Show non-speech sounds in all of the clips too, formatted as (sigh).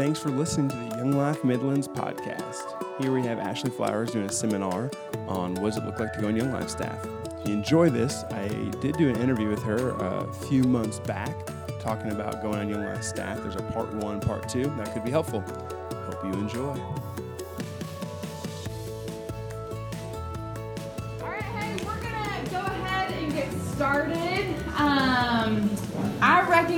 thanks for listening to the Young Life Midlands podcast. Here we have Ashley Flowers doing a seminar on what does it look like to go on Young Life staff. If you enjoy this, I did do an interview with her a few months back talking about going on Young Life staff. There's a part one, part two that could be helpful. Hope you enjoy.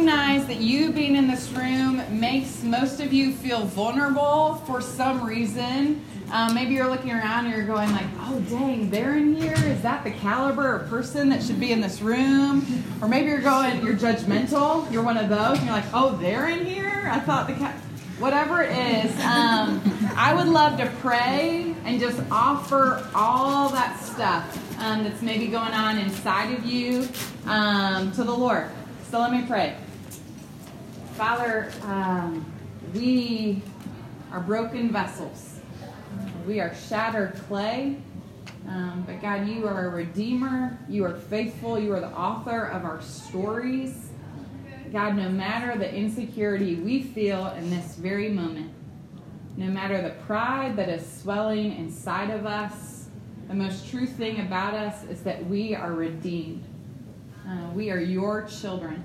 Recognize that you being in this room makes most of you feel vulnerable for some reason. Um, maybe you're looking around and you're going like, "Oh, dang, they're in here. Is that the caliber of person that should be in this room?" Or maybe you're going, you're judgmental. You're one of those, and you're like, "Oh, they're in here. I thought the cat." Whatever it is, um, I would love to pray and just offer all that stuff um, that's maybe going on inside of you um, to the Lord. So let me pray. Father, um, we are broken vessels. We are shattered clay. Um, but God, you are a redeemer. You are faithful. You are the author of our stories. God, no matter the insecurity we feel in this very moment, no matter the pride that is swelling inside of us, the most true thing about us is that we are redeemed. Uh, we are your children,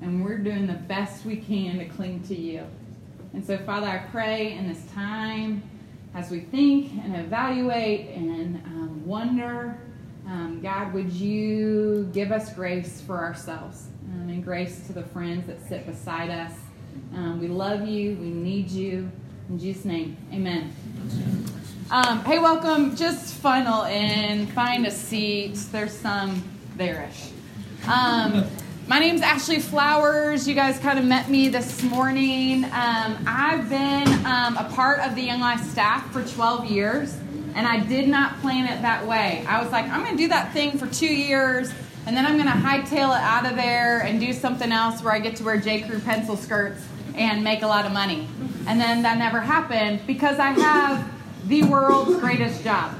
and we're doing the best we can to cling to you. And so, Father, I pray in this time as we think and evaluate and um, wonder, um, God, would you give us grace for ourselves um, and grace to the friends that sit beside us? Um, we love you, we need you. In Jesus' name, amen. Um, hey, welcome. Just funnel in, find a seat. There's some there-ish. Um, my name's Ashley Flowers. You guys kind of met me this morning. Um, I've been um, a part of the Young Life staff for 12 years, and I did not plan it that way. I was like, I'm going to do that thing for two years, and then I'm going to hightail it out of there and do something else where I get to wear J. Crew pencil skirts and make a lot of money. And then that never happened because I have the world's greatest job.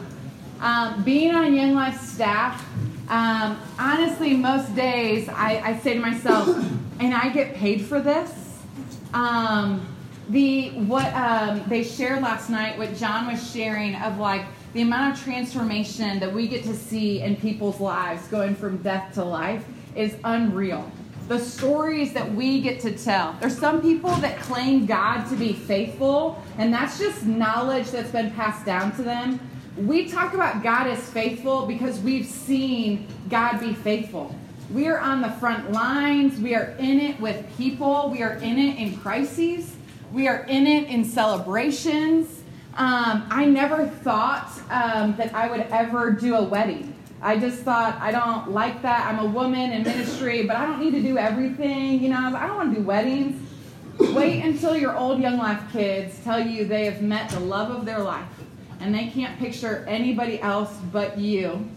Um, being on Young Life staff, um, honestly, most days I, I, say to myself, (clears throat) and I get paid for this. Um, the what um, they shared last night, what John was sharing of like the amount of transformation that we get to see in people's lives going from death to life is unreal. The stories that we get to tell. There's some people that claim God to be faithful, and that's just knowledge that's been passed down to them we talk about God as faithful because we've seen God be faithful. We are on the front lines. We are in it with people. We are in it in crises. We are in it in celebrations. Um, I never thought um, that I would ever do a wedding. I just thought, I don't like that. I'm a woman in ministry, but I don't need to do everything. You know, I don't want to do weddings. Wait until your old Young Life kids tell you they have met the love of their life and they can't picture anybody else but you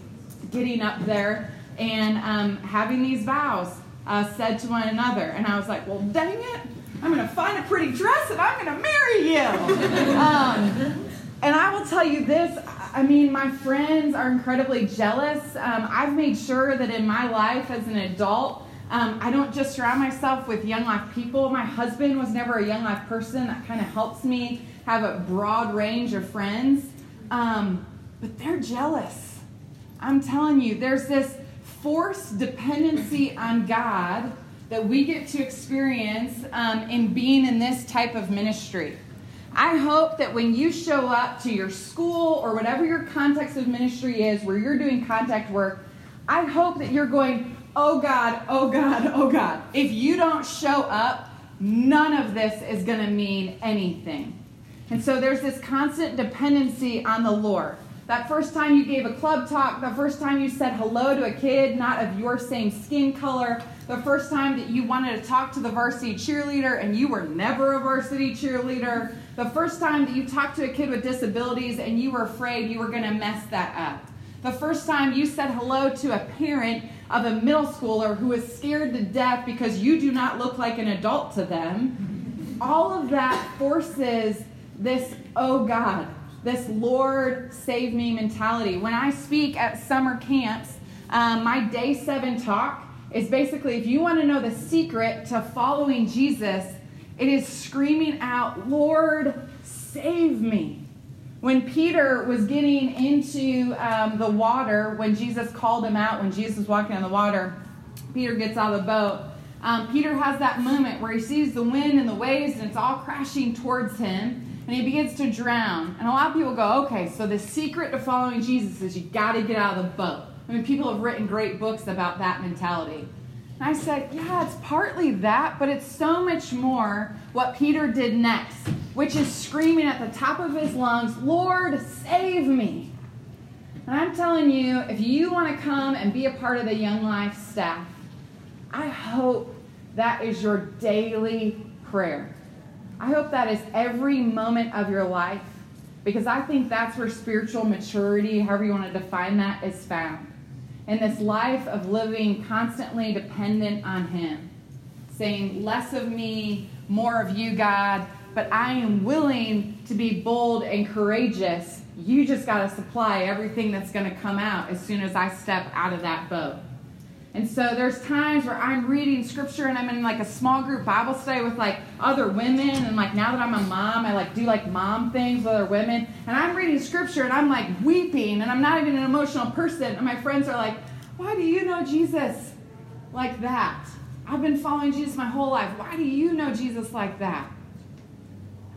getting up there and um, having these vows uh, said to one another. And I was like, well, dang it, I'm going to find a pretty dress and I'm going to marry you. (laughs) um, and I will tell you this I mean, my friends are incredibly jealous. Um, I've made sure that in my life as an adult, um, I don't just surround myself with young life people. My husband was never a young life person. That kind of helps me have a broad range of friends. Um, but they're jealous. I'm telling you, there's this forced dependency on God that we get to experience um, in being in this type of ministry. I hope that when you show up to your school or whatever your context of ministry is, where you're doing contact work, I hope that you're going, oh God, oh God, oh God. If you don't show up, none of this is going to mean anything. And so there's this constant dependency on the Lord. That first time you gave a club talk, the first time you said hello to a kid not of your same skin color, the first time that you wanted to talk to the varsity cheerleader and you were never a varsity cheerleader, the first time that you talked to a kid with disabilities and you were afraid you were going to mess that up. The first time you said hello to a parent of a middle schooler who is scared to death because you do not look like an adult to them, all of that forces this, oh God, this Lord save me mentality. When I speak at summer camps, um, my day seven talk is basically if you want to know the secret to following Jesus, It is screaming out, Lord, save me. When Peter was getting into um, the water, when Jesus called him out, when Jesus was walking on the water, Peter gets out of the boat. Um, Peter has that moment where he sees the wind and the waves and it's all crashing towards him and he begins to drown. And a lot of people go, okay, so the secret to following Jesus is you got to get out of the boat. I mean, people have written great books about that mentality. And I said, yeah, it's partly that, but it's so much more what Peter did next, which is screaming at the top of his lungs, Lord, save me. And I'm telling you, if you want to come and be a part of the Young Life staff, I hope that is your daily prayer. I hope that is every moment of your life because I think that's where spiritual maturity, however you want to define that, is found. In this life of living constantly dependent on Him, saying, less of me, more of you, God, but I am willing to be bold and courageous. You just got to supply everything that's going to come out as soon as I step out of that boat. And so there's times where I'm reading scripture and I'm in like a small group Bible study with like other women and like now that I'm a mom, I like do like mom things with other women and I'm reading scripture and I'm like weeping and I'm not even an emotional person and my friends are like, "Why do you know Jesus like that? I've been following Jesus my whole life. Why do you know Jesus like that?"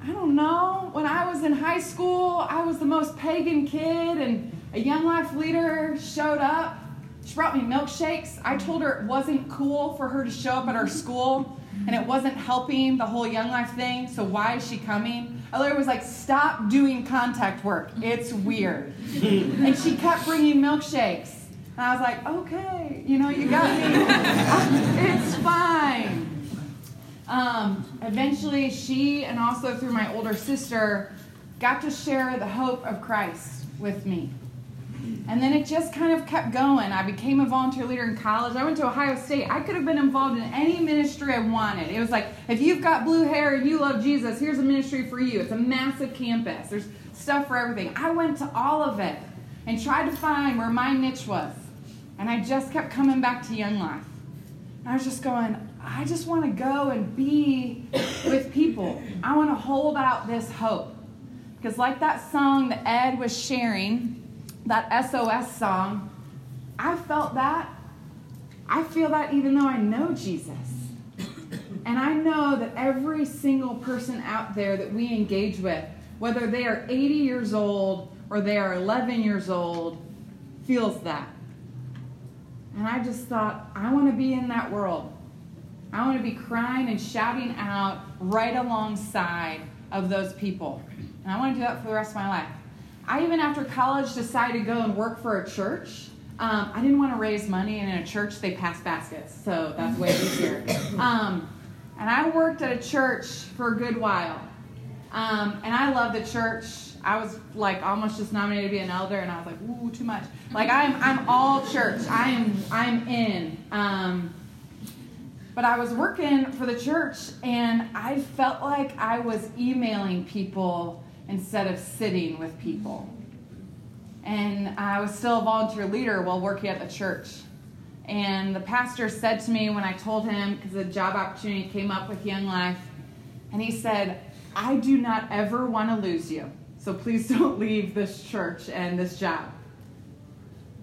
I don't know. When I was in high school, I was the most pagan kid and a young life leader showed up she brought me milkshakes. I told her it wasn't cool for her to show up at our (laughs) school and it wasn't helping the whole Young Life thing, so why is she coming? I literally was like, stop doing contact work. It's weird. (laughs) and she kept bringing milkshakes. And I was like, okay, you know, you got me. (laughs) it's fine. Um, eventually, she and also through my older sister got to share the hope of Christ with me. And then it just kind of kept going. I became a volunteer leader in college. I went to Ohio State. I could have been involved in any ministry I wanted. It was like, if you've got blue hair and you love Jesus, here's a ministry for you. It's a massive campus. There's stuff for everything. I went to all of it and tried to find where my niche was. And I just kept coming back to Young Life. And I was just going, I just want to go and be with people. I want to hold out this hope. Because, like that song that Ed was sharing, that SOS song, I felt that. I feel that even though I know Jesus. And I know that every single person out there that we engage with, whether they are 80 years old or they are 11 years old, feels that. And I just thought, I want to be in that world. I want to be crying and shouting out right alongside of those people. And I want to do that for the rest of my life. I even after college decided to go and work for a church. Um, I didn't want to raise money, and in a church they pass baskets, so that's way easier. Um, and I worked at a church for a good while, um, and I love the church. I was like almost just nominated to be an elder, and I was like, ooh, too much. Like I'm, I'm all church. I am, I'm in. Um, but I was working for the church, and I felt like I was emailing people instead of sitting with people. And I was still a volunteer leader while working at the church. And the pastor said to me when I told him, because a job opportunity came up with Young Life, and he said, I do not ever want to lose you. So please (laughs) don't leave this church and this job.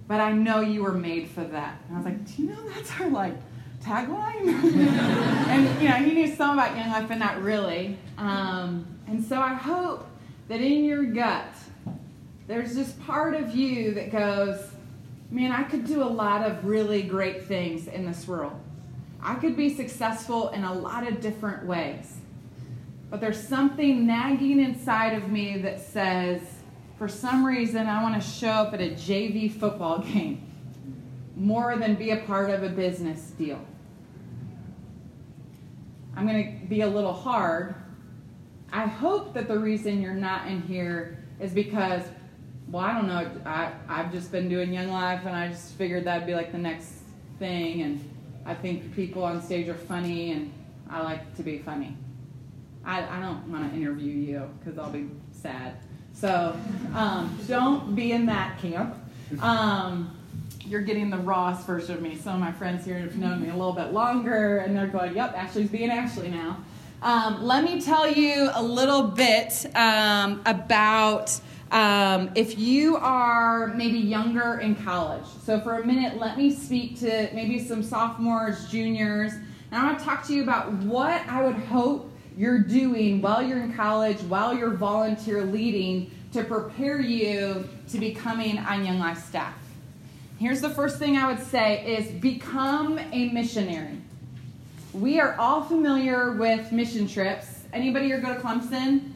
But I know you were made for that. And I was like, Do you know that's our like tagline? (laughs) and you know, he knew some about Young Life, but not really. Um, and so I hope that in your gut, there's this part of you that goes, man, I could do a lot of really great things in this world. I could be successful in a lot of different ways. But there's something nagging inside of me that says, for some reason, I want to show up at a JV football (laughs) game more than be a part of a business deal. I'm going to be a little hard I hope that the reason you're not in here is because, well, I don't know. I, I've just been doing Young Life and I just figured that'd be like the next thing. And I think people on stage are funny and I like to be funny. I, I don't want to interview you because I'll be sad. So um, don't be in that camp. Um, you're getting the Ross version of me. Some of my friends here have known me a little bit longer and they're going, yep, Ashley's being Ashley now. Um, let me tell you a little bit um, about um, if you are maybe younger in college. So, for a minute, let me speak to maybe some sophomores, juniors, and I want to talk to you about what I would hope you're doing while you're in college, while you're volunteer leading to prepare you to becoming on Young Life staff. Here's the first thing I would say is become a missionary. We are all familiar with mission trips. Anybody here go to Clemson?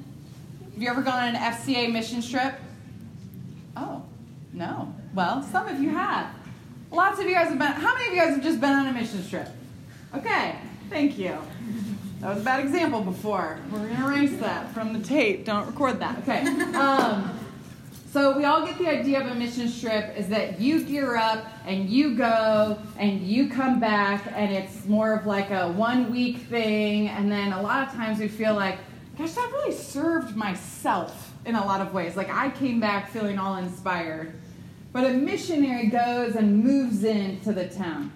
Have you ever gone on an FCA mission trip? Oh, no. Well, some of you have. Lots of you guys have been. How many of you guys have just been on a mission trip? Okay, thank you. That was a bad example before. We're going to erase that from the tape. Don't record that. Okay. Um, so we all get the idea of a mission trip is that you gear up and you go and you come back and it's more of like a one week thing. And then a lot of times we feel like gosh that really served myself in a lot of ways. Like I came back feeling all inspired. But a missionary goes and moves into the town.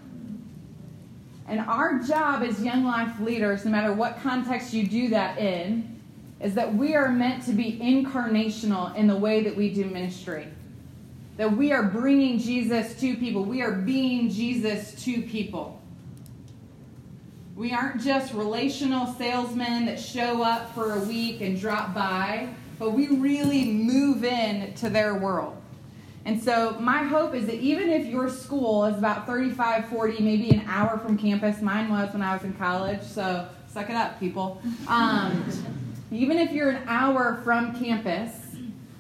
And our job as young life leaders, no matter what context you do that in, is that we are meant to be incarnational in the way that we do ministry. That we are bringing Jesus to people. We are being Jesus to people. We aren't just relational salesmen that show up for a week and drop by, but we really move in to their world. And so my hope is that even if your school is about 35, 40, maybe an hour from campus, mine was when I was in college, so suck it up, people. Um, even if you're an hour from campus,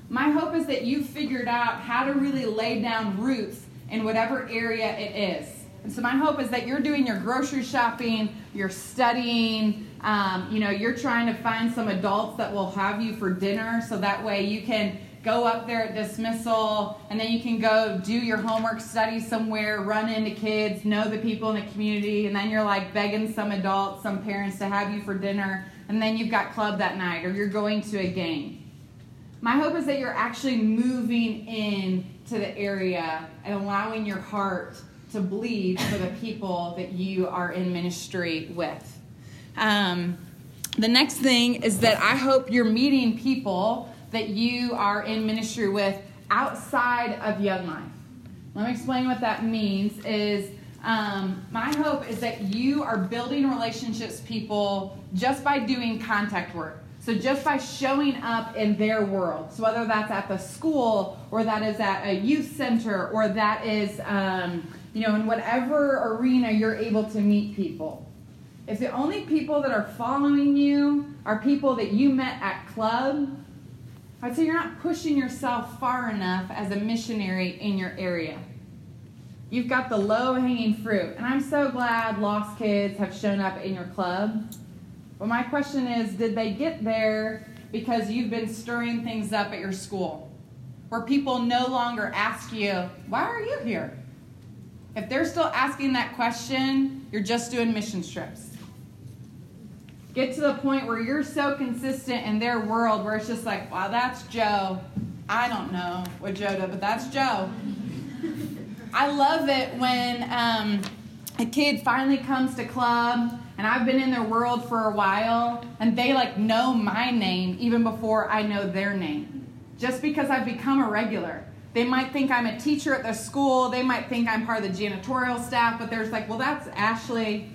my hope is that you've figured out how to really lay down roots in whatever area it is. And so my hope is that you're doing your grocery shopping, you're studying, um, you know, you're trying to find some adults that will have you for dinner so that way you can go up there at dismissal, and then you can go do your homework, study somewhere, run into kids, know the people in the community, and then you're like begging some adults, some parents to have you for dinner, and then you've got club that night, or you're going to a game. My hope is that you're actually moving in to the area and allowing your heart to bleed for the people that you are in ministry with. Um, the next thing is that I hope you're meeting people that you are in ministry with outside of Young Life. Let me explain what that means is um, my hope is that you are building relationships people just by doing contact work. So just by showing up in their world. So whether that's at the school or that is at a youth center or that is, um, you know, in whatever arena you're able to meet people. If the only people that are following you are people that you met at club I'd say you're not pushing yourself far enough as a missionary in your area. You've got the low hanging fruit. And I'm so glad Lost Kids have shown up in your club. But my question is did they get there because you've been stirring things up at your school? Where people no longer ask you, why are you here? If they're still asking that question, you're just doing mission trips get to the point where you're so consistent in their world where it's just like, wow, that's Joe. I don't know what Joe did, but that's Joe. I love it when um, a kid finally comes to club and I've been in their world for a while and they like know my name even before I know their name. Just because I've become a regular. They might think I'm a teacher at the school, they might think I'm part of the janitorial staff, but there's like, well, that's Ashley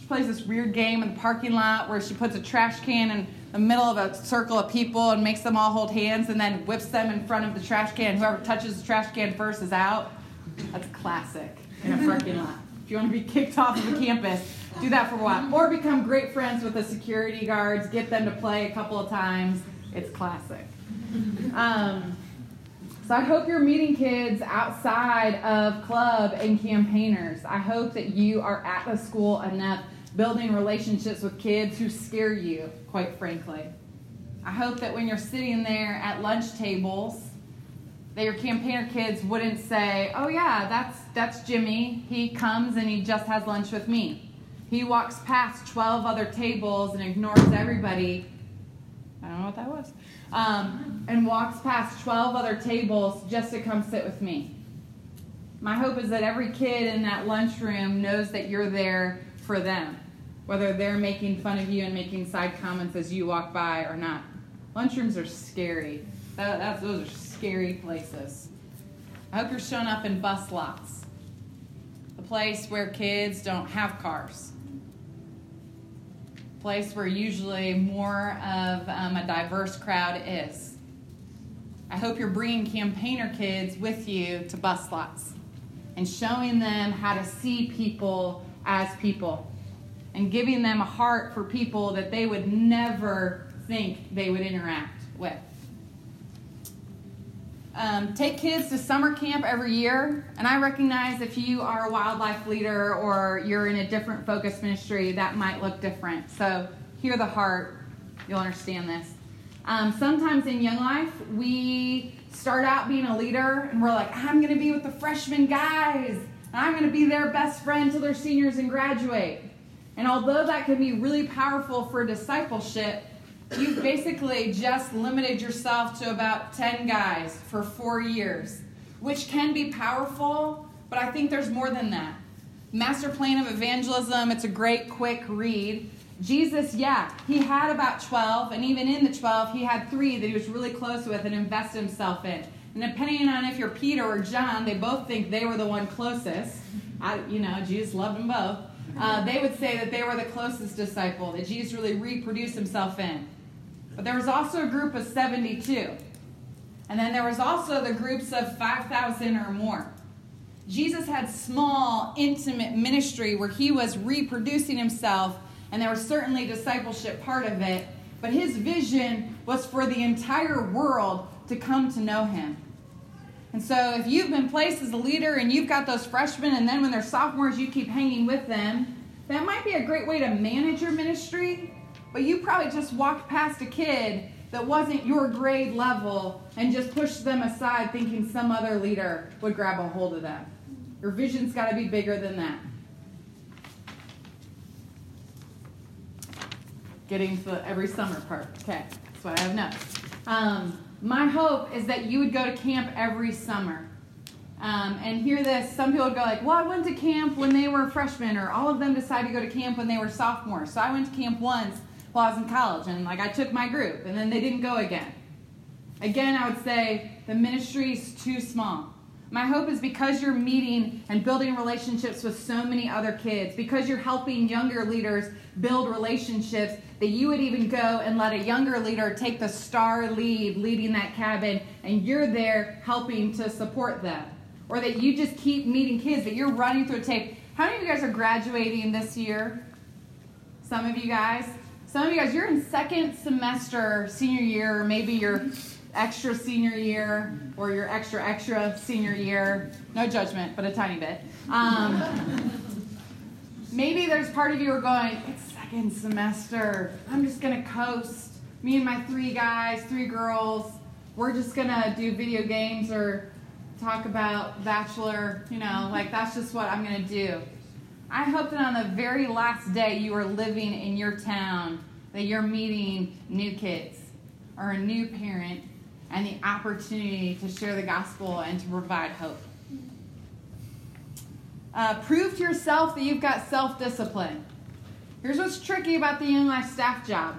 She plays this weird game in the parking lot where she puts a trash can in the middle of a circle of people and makes them all hold hands and then whips them in front of the trash can. Whoever touches the trash can first is out. That's classic in a parking lot. If you want to be kicked off of the campus, do that for a while. Or become great friends with the security guards, get them to play a couple of times. It's classic. Um, so I hope you're meeting kids outside of club and campaigners. I hope that you are at the school enough building relationships with kids who scare you, quite frankly. I hope that when you're sitting there at lunch tables, that your campaigner kids wouldn't say, "Oh yeah, that's that's Jimmy. He comes and he just has lunch with me. He walks past 12 other tables and ignores everybody." I don't know what that was. Um, and walks past 12 other tables just to come sit with me. My hope is that every kid in that lunchroom knows that you're there for them whether they're making fun of you and making side comments as you walk by or not. Lunchrooms are scary. That, that's, those are scary places. I hope you're showing up in bus lots, the place where kids don't have cars, a place where usually more of um, a diverse crowd is. I hope you're bringing campaigner kids with you to bus lots and showing them how to see people as people and giving them a heart for people that they would never think they would interact with. Um, take kids to summer camp every year, and I recognize if you are a WyldLife leader or you're in a different focus ministry, that might look different. So, hear the heart, you'll understand this. Um, sometimes in Young Life, we start out being a leader and we're like, I'm going to be with the freshman guys, I'm going to be their best friend till they're seniors and graduate. And although that can be really powerful for discipleship, you've basically just limited yourself to about 10 guys for four years, which can be powerful, but I think there's more than that. Master Plan of Evangelism, it's a great quick read. Jesus, yeah, he had about 12, and even in the 12, he had three that he was really close with and invested himself in. And depending on if you're Peter or John, they both think they were the one closest. I, you know, Jesus loved them both. Uh, they would say that they were the closest disciple, that Jesus really reproduced himself in. But there was also a group of 72. And then there was also the groups of 5,000 or more. Jesus had small, intimate ministry where he was reproducing himself, and there was certainly discipleship part of it. But his vision was for the entire world to come to know him. And so, if you've been placed as a leader and you've got those freshmen, and then when they're sophomores, you keep hanging with them, that might be a great way to manage your ministry but you probably just walked past a kid that wasn't your grade level and just pushed them aside thinking some other leader would grab a hold of them. Your vision's got to be bigger than that. Getting to every summer part. Okay, that's what I have notes. Um, my hope is that you would go to camp every summer. Um, and hear this some people go like well i went to camp when they were freshmen or all of them decided to go to camp when they were sophomores so i went to camp once while I was in college, and like I took my group, and then they didn't go again. Again, I would say the ministry is too small. My hope is because you're meeting and building relationships with so many other kids, because you're helping younger leaders build relationships, that you would even go and let a younger leader take the star lead leading that cabin, and you're there helping to support them. Or that you just keep meeting kids, that you're running through a tape. How many of you guys are graduating this year? Some of you guys. Some of you guys, you're in second semester senior year, maybe your extra senior year, or your extra extra senior year. No judgment, but a tiny bit. Um, maybe there's part of you are going, it's second semester. I'm just gonna coast. Me and my three guys, three girls, we're just gonna do video games or talk about Bachelor. You know, like that's just what I'm gonna do. I hope that on the very last day you are living in your town, that you're meeting new kids or a new parent and the opportunity to share the gospel and to provide hope. Uh, prove to yourself that you've got self-discipline. Here's what's tricky about the Young Life staff job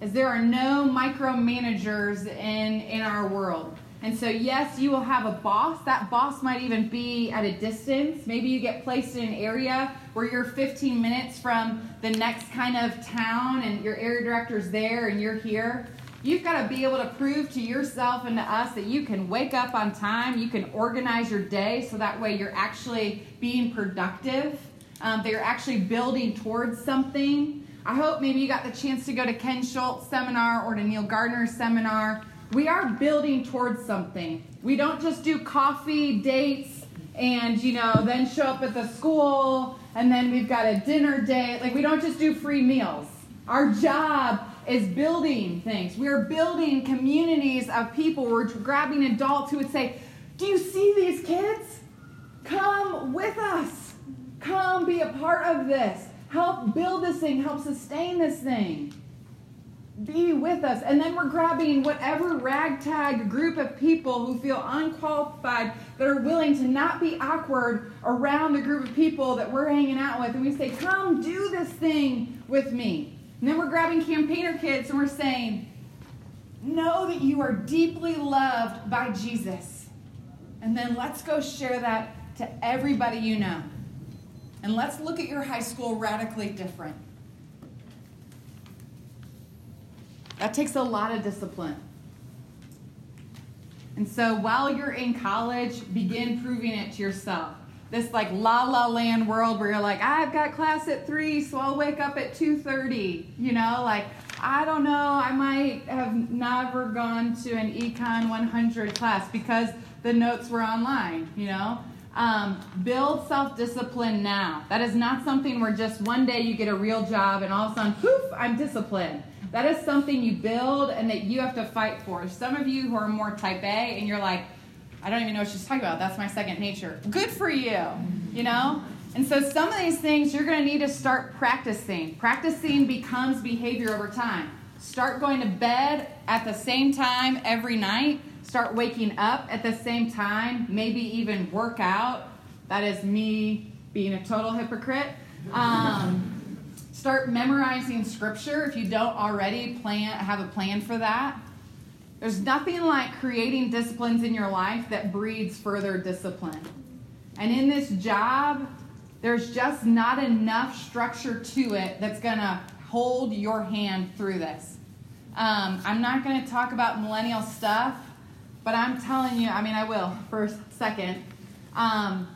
is there are no micromanagers in, in our world. And so, yes, you will have a boss. That boss might even be at a distance. Maybe you get placed in an area where you're 15 minutes from the next kind of town and your area director's there and you're here. You've got to be able to prove to yourself and to us that you can wake up on time, you can organize your day so that way you're actually being productive, um, that you're actually building towards something. I hope maybe you got the chance to go to Ken Schultz seminar or to Neil Gardner's seminar we are building towards something. We don't just do coffee dates and you know then show up at the school and then we've got a dinner date. Like we don't just do free meals. Our job is building things. We are building communities of people. We're grabbing adults who would say, "Do you see these kids? Come with us. Come be a part of this. Help build this thing. Help sustain this thing." Be with us. And then we're grabbing whatever ragtag group of people who feel unqualified that are willing to not be awkward around the group of people that we're hanging out with. And we say, Come do this thing with me. And then we're grabbing campaigner kids and we're saying, Know that you are deeply loved by Jesus. And then let's go share that to everybody you know. And let's look at your high school radically different. That takes a lot of discipline. And so while you're in college, begin proving it to yourself. This like la la land world where you're like, I've got class at three, so I'll wake up at two thirty. You know, like I don't know, I might have never gone to an Econ 100 class because the notes were online. You know, um, build self discipline now. That is not something where just one day you get a real job and all of a sudden, poof, I'm disciplined. That is something you build and that you have to fight for. Some of you who are more type A and you're like, I don't even know what she's talking about. That's my second nature. Good for you, you know? And so some of these things you're going to need to start practicing. Practicing becomes behavior over time. Start going to bed at the same time every night. Start waking up at the same time. Maybe even work out. That is me being a total hypocrite. Um, Start memorizing scripture if you don't already plan have a plan for that. There's nothing like creating disciplines in your life that breeds further discipline. And in this job, there's just not enough structure to it that's going to hold your hand through this. Um, I'm not going to talk about millennial stuff, but I'm telling you, I mean, I will for a second. Um,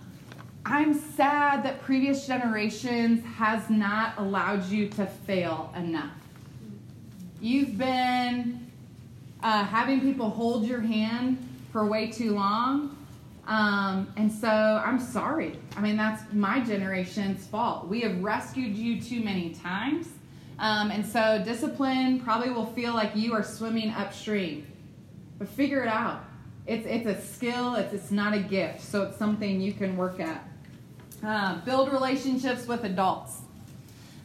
I'm sad that previous generations has not allowed you to fail enough. You've been uh, having people hold your hand for way too long. Um, and so I'm sorry. I mean, that's my generation's fault. We have rescued you too many times. Um, and so discipline probably will feel like you are swimming upstream. But figure it out. It's, it's a skill, it's, it's not a gift. So it's something you can work at. Uh, build relationships with adults.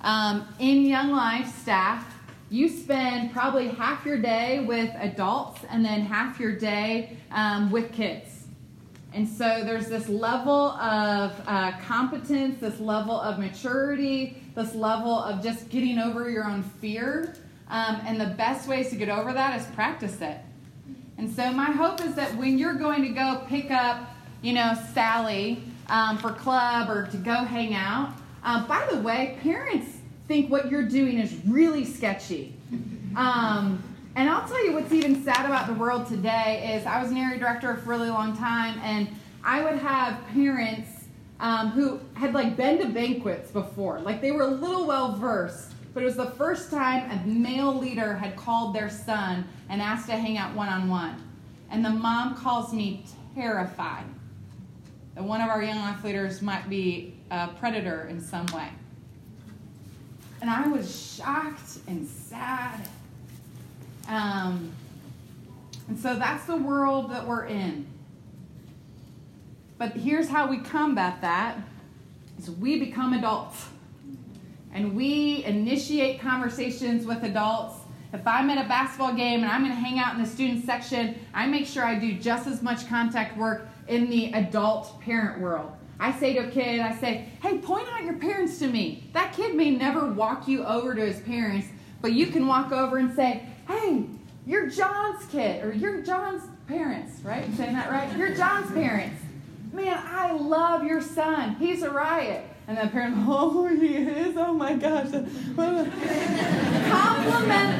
Um, in Young Life staff, you spend probably half your day with adults and then half your day um, with kids. And so there's this level of uh, competence, this level of maturity, this level of just getting over your own fear. Um, and the best ways to get over that is practice it. And so my hope is that when you're going to go pick up, you know, Sally um, for club or to go hang out. Uh, by the way, parents think what you're doing is really sketchy. Um, and I'll tell you what's even sad about the world today is I was an area director for a really long time, and I would have parents um, who had like been to banquets before, like they were a little well versed, but it was the first time a male leader had called their son and asked to hang out one on one. And the mom calls me terrified that one of our young life leaders might be a predator in some way. And I was shocked and sad. Um, and so that's the world that we're in. But here's how we combat that is we become adults. And we initiate conversations with adults. If I'm at a basketball game and I'm going to hang out in the student section, I make sure I do just as much contact work in the adult parent world. I say to a kid, I say, hey, point out your parents to me. That kid may never walk you over to his parents, but you can walk over and say, hey, you're John's kid, or you're John's parents, right? I'm saying that right? You're John's parents. Man, I love your son. He's a riot. And the parent, (laughs) oh, he is. Oh my gosh. Compliment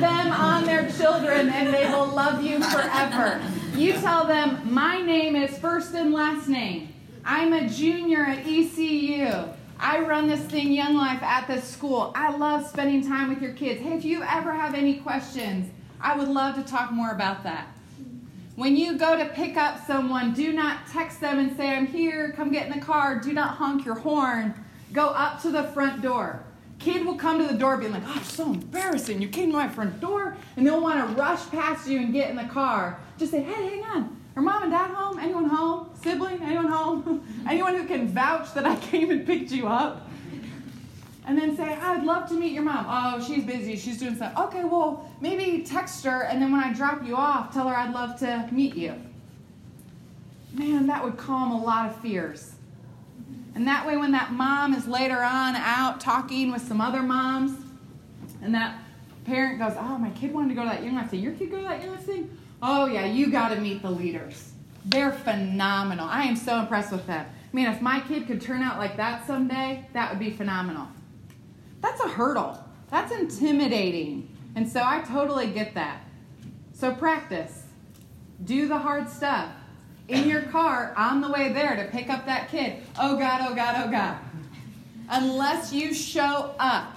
them on their children, and they will love you forever. You tell them, my name is first and last name. I'm a junior at ECU. I run this thing, Young Life, at this school. I love spending time with your kids. Hey, if you ever have any questions, I would love to talk more about that. When you go to pick up someone, do not text them and say, I'm here, come get in the car. Do not honk your horn. Go up to the front door. Kid will come to the door being like, oh, so embarrassing. You came to my front door, and they'll want to rush past you and get in the car. Just say, hey, hang on. Are mom and dad home? Anyone home? Sibling? Anyone home? (laughs) Anyone who can vouch that I came and picked you up? And then say, I'd love to meet your mom. Oh, she's busy. She's doing stuff. Okay, well, maybe text her, and then when I drop you off, tell her I'd love to meet you. man, that would calm a lot of fears. And that way, when that mom is later on out talking with some other moms, and that parent goes, Oh, my kid wanted to go to that young life thing. Your kid go to that young life thing? Oh, yeah, you got to meet the leaders. They're phenomenal. I am so impressed with them. I mean, if my kid could turn out like that someday, that would be phenomenal. That's a hurdle. That's intimidating. And so I totally get that. So practice. Do the hard stuff. In your car, on the way there to pick up that kid. Oh God, oh God, oh God. Unless you show up,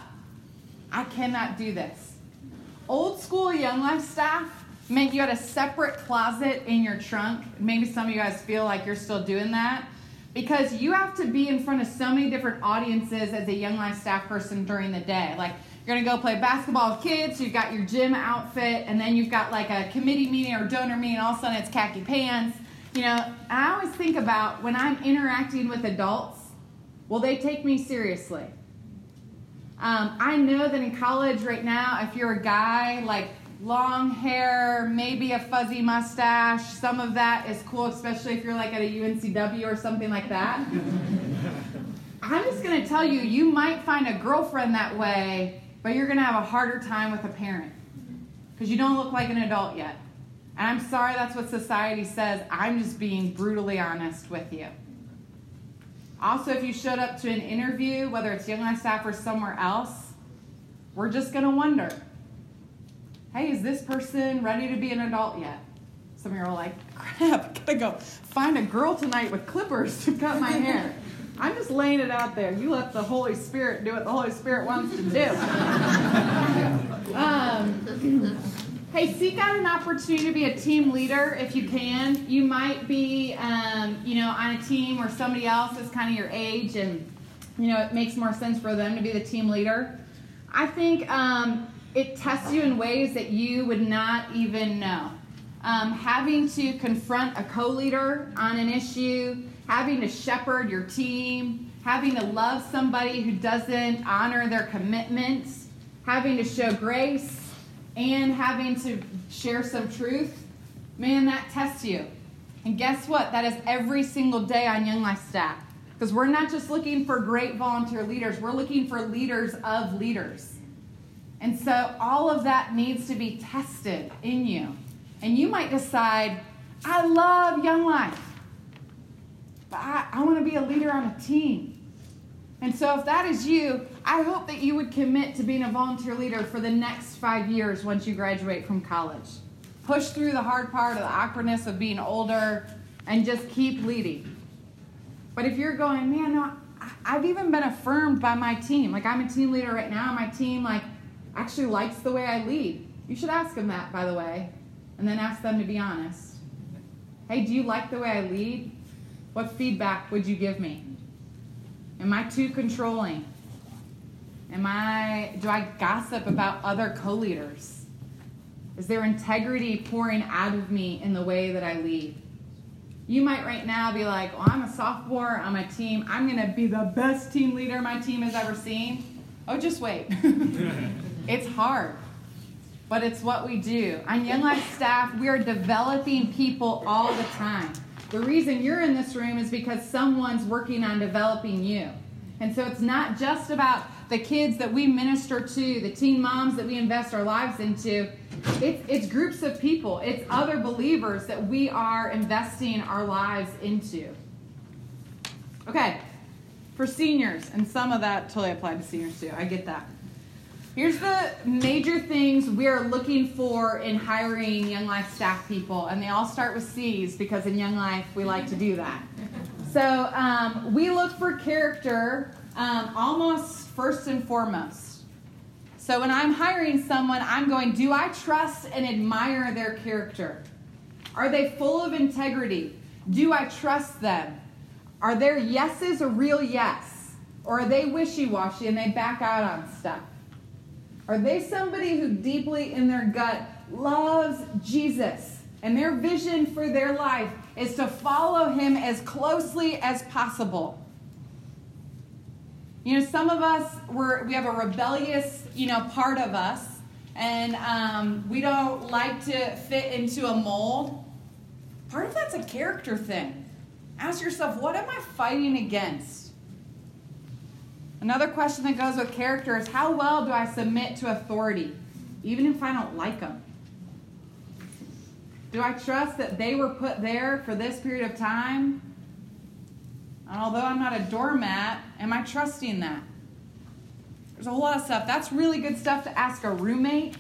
I cannot do this. Old school Young Life staff make you had a separate closet in your trunk. Maybe some of you guys feel like you're still doing that because you have to be in front of so many different audiences as a Young Life staff person during the day. Like you're gonna go play basketball with kids, you've got your gym outfit, and then you've got like a committee meeting or donor meeting, all of a sudden it's khaki pants. You know, I always think about when I'm interacting with adults, will they take me seriously? Um, I know that in college right now, if you're a guy, like long hair, maybe a fuzzy mustache, some of that is cool, especially if you're like at a UNCW or something like that. (laughs) I'm just going to tell you, you might find a girlfriend that way but you're going to have a harder time with a parent because you don't look like an adult yet. And I'm sorry that's what society says. I'm just being brutally honest with you. Also, if you showed up to an interview, whether it's Young Life staff or somewhere else, we're just going to wonder hey, is this person ready to be an adult yet? Some of you are like, crap, I (laughs) gotta go find a girl tonight with clippers to cut my hair. I'm just laying it out there. You let the Holy Spirit do what the Holy Spirit wants to do. (laughs) um, hey, seek out an opportunity to be a team leader if you can. You might be, um, you know, on a team where somebody else is kind of your age, and you know it makes more sense for them to be the team leader. I think um, it tests you in ways that you would not even know. Um, having to confront a co-leader on an issue having to shepherd your team, having to love somebody who doesn't honor their commitments, having to show grace, and having to share some truth, man, that tests you. And guess what? That is every single day on Young Life staff. Because we're not just looking for great volunteer leaders, we're looking for leaders of leaders. And so all of that needs to be tested in you. And you might decide, I love Young Life. But I, I want to be a leader on a team. And so, if that is you, I hope that you would commit to being a volunteer leader for the next five years once you graduate from college. Push through the hard part of the awkwardness of being older and just keep leading. But if you're going, man, no, I've even been affirmed by my team. Like, I'm a team leader right now. My team, like, actually likes the way I lead. You should ask them that, by the way, and then ask them to be honest. Hey, do you like the way I lead? What feedback would you give me? Am I too controlling? Am I do I gossip about other co-leaders? Is there integrity pouring out of me in the way that I lead? You might right now be like, well, I'm a sophomore on my team. I'm going to be the best team leader my team has ever seen. Oh, just wait. (laughs) it's hard, but it's what we do. On Young Life staff, we are developing people all the time. The reason you're in this room is because someone's working on developing you. And so it's not just about the kids that we minister to, the teen moms that we invest our lives into. It's, it's groups of people, it's other believers that we are investing our lives into. Okay, for seniors, and some of that totally applied to seniors too. I get that. Here's the major things we're looking for in hiring Young Life staff people, and they all start with C's because in Young Life we like to do that. So um, we look for character um, almost first and foremost. So when I'm hiring someone, I'm going, do I trust and admire their character? Are they full of integrity? Do I trust them? Are their yeses a real yes? Or are they wishy washy and they back out on stuff? Are they somebody who deeply in their gut loves Jesus and their vision for their life is to follow him as closely as possible? You know, some of us we're, we have a rebellious, you know, part of us, and um, we don't like to fit into a mold. Part of that's a character thing. Ask yourself, what am I fighting against? Another question that goes with character is how well do I submit to authority, even if I don't like them? Do I trust that they were put there for this period of time? And although I'm not a doormat, am I trusting that? There's a whole lot of stuff. That's really good stuff to ask a roommate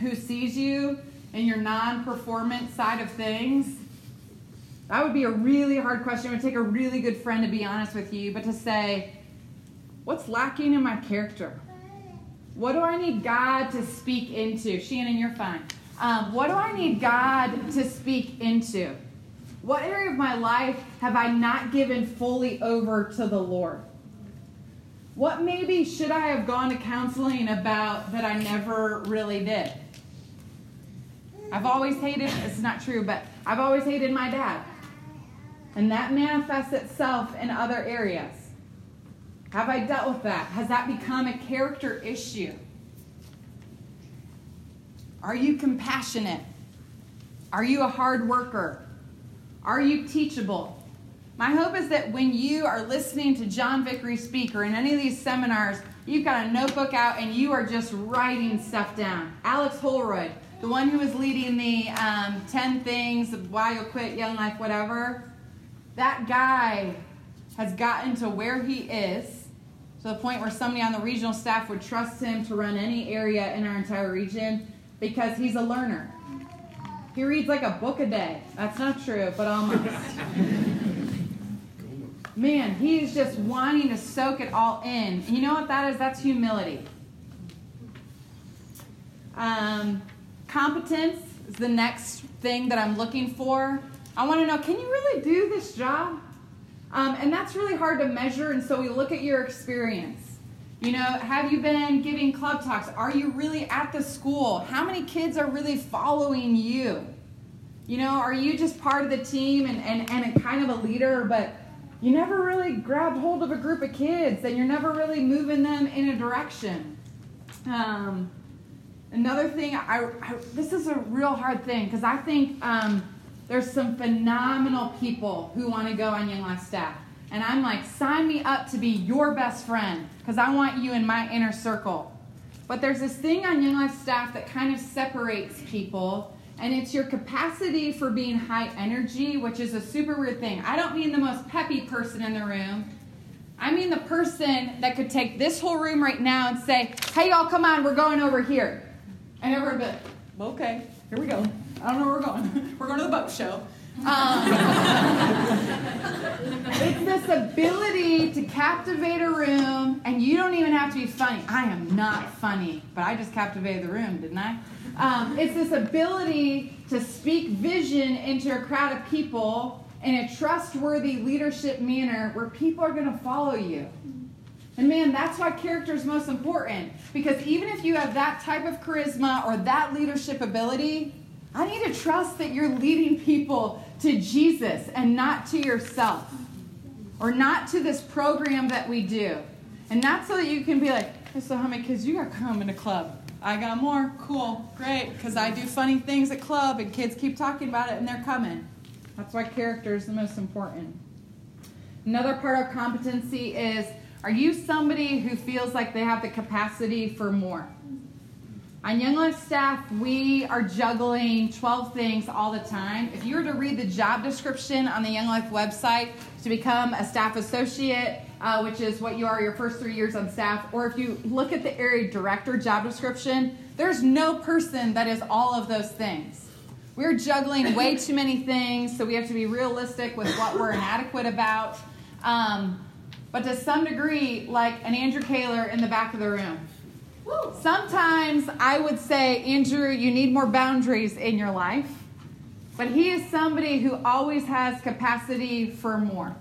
who sees you in your non performance side of things. That would be a really hard question. It would take a really good friend to be honest with you, but to say, what's lacking in my character? What do I need God to speak into? Shannon, you're fine. Um, what do I need God to speak into? What area of my life have I not given fully over to the Lord? What maybe should I have gone to counseling about that I never really did? I've always hated, it's not true, but I've always hated my dad. And that manifests itself in other areas. Have I dealt with that? Has that become a character issue? Are you compassionate? Are you a hard worker? Are you teachable? My hope is that when you are listening to John Vickery speak or in any of these seminars, you've got a notebook out and you are just writing stuff down. Alex Holroyd, the one who was leading the um, 10 things, why you'll quit, young life, whatever, that guy has gotten to where he is to the point where somebody on the regional staff would trust him to run any area in our entire region because he's a learner. He reads like a book a day. That's not true, but almost. Man, he's just wanting to soak it all in. You know what that is? That's humility. Um, competence is the next thing that I'm looking for. I want to know can you really do this job? Um, and that's really hard to measure, and so we look at your experience. You know, have you been giving club talks? Are you really at the school? How many kids are really following you? You know, are you just part of the team and, and, and a kind of a leader, but you never really grabbed hold of a group of kids and you're never really moving them in a direction? Um, another thing, I, I, this is a real hard thing because I think um, there's some phenomenal people who want to go on Young Life staff. And I'm like, sign me up to be your best friend because I want you in my inner circle. But there's this thing on Young Life staff that kind of separates people, and it's your capacity for being high energy, which is a super weird thing. I don't mean the most peppy person in the room. I mean the person that could take this whole room right now and say, hey, y'all, come on, we're going over here. And everyone would be like, okay, here we go. I don't know where we're going. (laughs) we're going to the boat show. Um, (laughs) it's this ability to captivate a room, and you don't even have to be funny. I am not funny, but I just captivated the room, didn't I? Um, it's this ability to speak vision into a crowd of people in a trustworthy leadership manner where people are going to follow you. And man, that's why character is most important. Because even if you have that type of charisma or that leadership ability, I need to trust that you're leading people to Jesus and not to yourself or not to this program that we do. And not so that you can be like, hey, so how many kids you got coming to club? I got more. Cool. Great. Because I do funny things at club and kids keep talking about it and they're coming. That's why character is the most important. Another part of competency is are you somebody who feels like they have the capacity for more? On Young Life staff, we are juggling 12 things all the time. If you were to read the job description on the Young Life website to become a staff associate, uh, which is what you are your first three years on staff, or if you look at the area director job description, there's no person that is all of those things. We're juggling way too many things, so we have to be realistic with what we're inadequate about. Um, but to some degree, like an Andrew Kaler in the back of the room. Sometimes I would say, Andrew, you need more boundaries in your life. But he is somebody who always has capacity for more.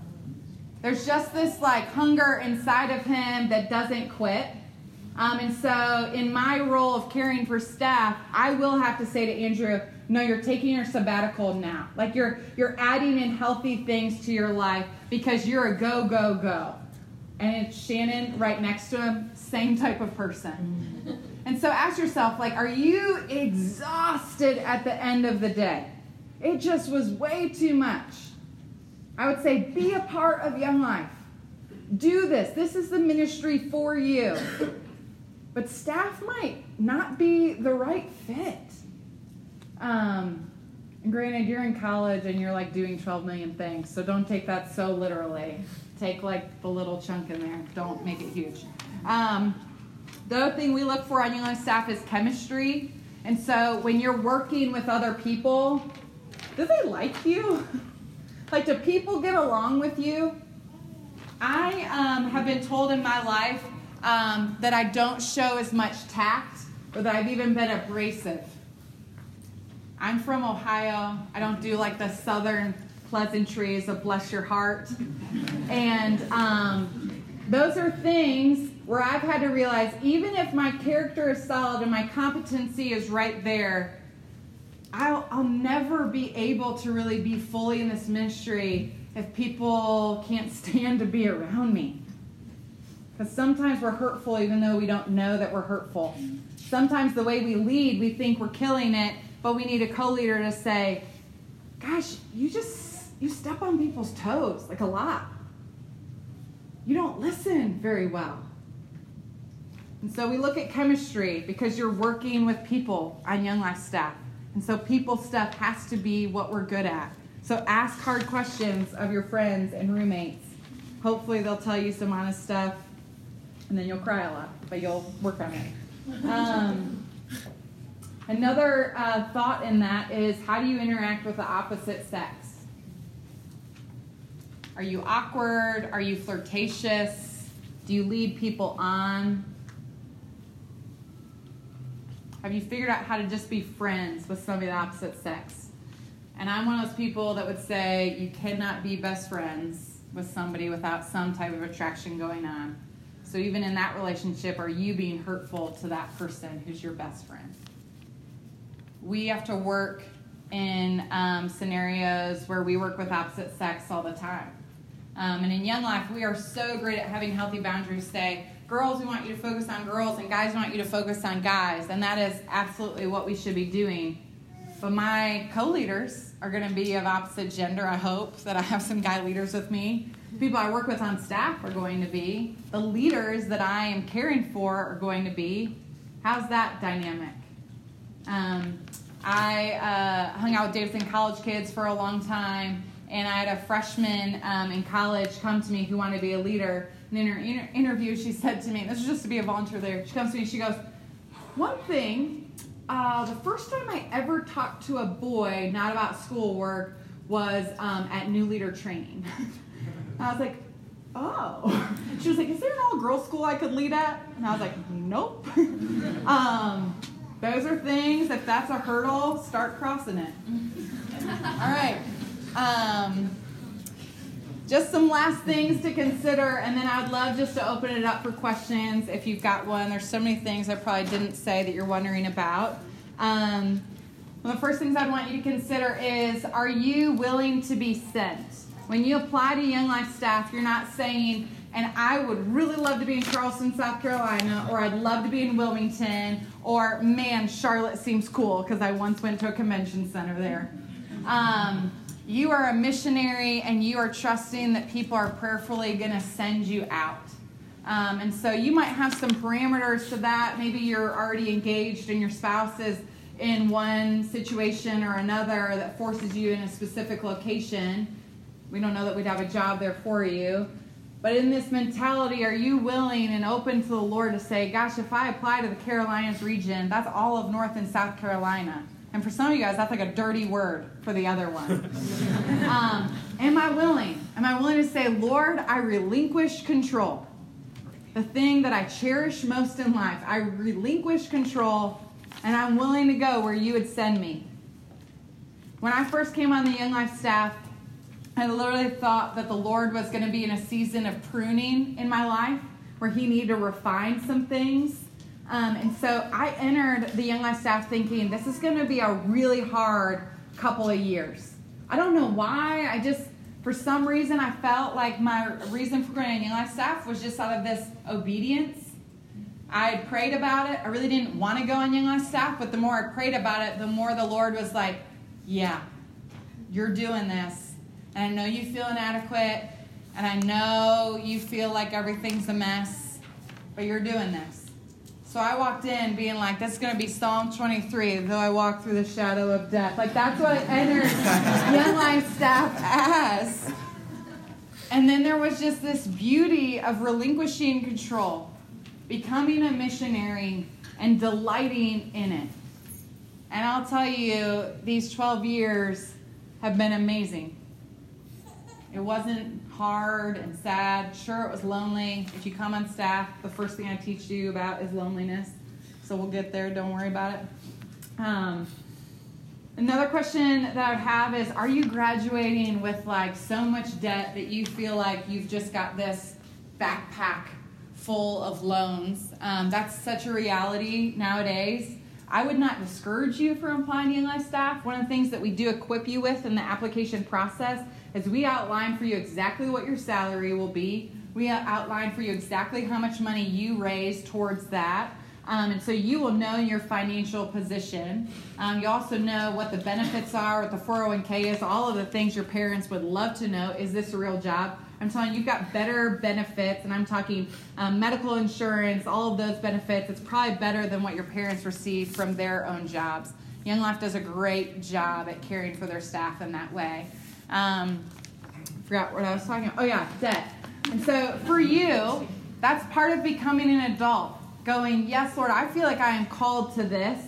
There's just this like hunger inside of him that doesn't quit. Um, and so, in my role of caring for staff, I will have to say to Andrew, no, you're taking your sabbatical now. Like you're you're adding in healthy things to your life because you're a go, go, go. And it's Shannon right next to him, same type of person. And so ask yourself, like, are you exhausted at the end of the day? It just was way too much. I would say be a part of Young Life. Do this. This is the ministry for you. But staff might not be the right fit. Um, and granted, you're in college and you're like doing 12 million things, so don't take that so literally. Take like the little chunk in there, don't make it huge. Um, the other thing we look for on Life staff is chemistry. And so when you're working with other people, do they like you? (laughs) like, do people get along with you? I um, have been told in my life um, that I don't show as much tact or that I've even been abrasive. I'm from Ohio. I don't do like the southern pleasantries of bless your heart. And um, those are things where I've had to realize even if my character is solid and my competency is right there, I'll, I'll never be able to really be fully in this ministry if people can't stand to be around me. Because sometimes we're hurtful even though we don't know that we're hurtful. Sometimes the way we lead, we think we're killing it, but we need a co-leader to say, "Gosh, you just you step on people's toes like a lot. You don't listen very well." And so we look at chemistry because you're working with people on Young Life staff. And so people stuff has to be what we're good at. So ask hard questions of your friends and roommates. Hopefully they'll tell you some honest stuff, and then you'll cry a lot, but you'll work on it. Um, Another uh, thought in that is how do you interact with the opposite sex? Are you awkward? Are you flirtatious? Do you lead people on? Have you figured out how to just be friends with somebody of the opposite sex? And I'm one of those people that would say you cannot be best friends with somebody without some type of attraction going on. So even in that relationship, are you being hurtful to that person who's your best friend? we have to work in um, scenarios where we work with opposite sex all the time. Um, and in Young Life, we are so great at having healthy boundaries. Say, girls, we want you to focus on girls, and guys, we want you to focus on guys. And that is absolutely what we should be doing. But my co leaders are going to be of opposite gender, I hope, (laughs) that I have some guy leaders with me. people I work with on staff are going to be. The leaders that I am caring for are going to be. How's that dynamic? Um, I uh, hung out with Davidson college kids for a long time, and I had a freshman um, in college come to me who wanted to be a leader. And in her inter- interview, she said to me, this is just to be a volunteer there. She comes to me, she goes, One thing, uh, the first time I ever talked to a boy, not about schoolwork, was um, at new leader training. (laughs) I was like, Oh. (laughs) She was like, Is there an all girls school I could lead at? And I was like, Nope. (laughs) um, those are things, if that's a hurdle, start crossing it. All right. Um, just some last things to consider, and then I would love just to open it up for questions if you've got one. There's so many things I probably didn't say that you're wondering about. Um, the first things I'd want you to consider is Are you willing to be sent? When you apply to Young Life staff, you're not saying, and I would really love to be in Charleston, South Carolina, or I'd love to be in Wilmington, or man, Charlotte seems cool because I once went to a convention center there. Um, you are a missionary and you are trusting that people are prayerfully going to send you out. Um, and so you might have some parameters to that. Maybe you're already engaged and your spouse is in one situation or another that forces you in a specific location. We don't know that we'd have a job there for you. But in this mentality, are you willing and open to the Lord to say, gosh, if I apply to the Carolinas region, that's all of North and South Carolina. And for some of you guys, that's like a dirty word for the other one. (laughs) um, am I willing? Am I willing to say, Lord, I relinquish control? The thing that I cherish most in life, I relinquish control and I'm willing to go where you would send me. When I first came on the Young Life staff, I literally thought that the Lord was going to be in a season of pruning in my life where He needed to refine some things. Um, and so I entered the Young Life staff thinking this is going to be a really hard couple of years. I don't know why. I just, for some reason, I felt like my reason for going to Young Life staff was just out of this obedience. I had prayed about it. I really didn't want to go on Young Life staff, but the more I prayed about it, the more the Lord was like, yeah, you're doing this and I know you feel inadequate, and I know you feel like everything's a mess, but you're doing this. So I walked in being like, this is going to be Psalm 23, though I walk through the shadow of death. Like, that's what I entered (laughs) Young Life staff as. And then there was just this beauty of relinquishing control, becoming a missionary, and delighting in it. And I'll tell you, these 12 years have been amazing. It wasn't hard and sad. Sure, it was lonely. If you come on staff, the first thing I teach you about is loneliness. So we'll get there. Don't worry about it. Um, another question that I have is Are you graduating with like so much debt that you feel like you've just got this backpack full of loans? Um, that's such a reality nowadays. I would not discourage you from applying to Young Life staff. One of the things that we do equip you with in the application process is we outline for you exactly what your salary will be. We outline for you exactly how much money you raise towards that. Um, and so you will know your financial position. Um, you also know what the benefits are, what the 401k is, all of the things your parents would love to know. Is this a real job? I'm telling you, you've got better benefits, and I'm talking um, medical insurance, all of those benefits. It's probably better than what your parents receive from their own jobs. Young Life does a great job at caring for their staff in that way. Um, forgot what I was talking about. Oh, yeah, debt. And so for you, that's part of becoming an adult. Going, yes, Lord, I feel like I am called to this,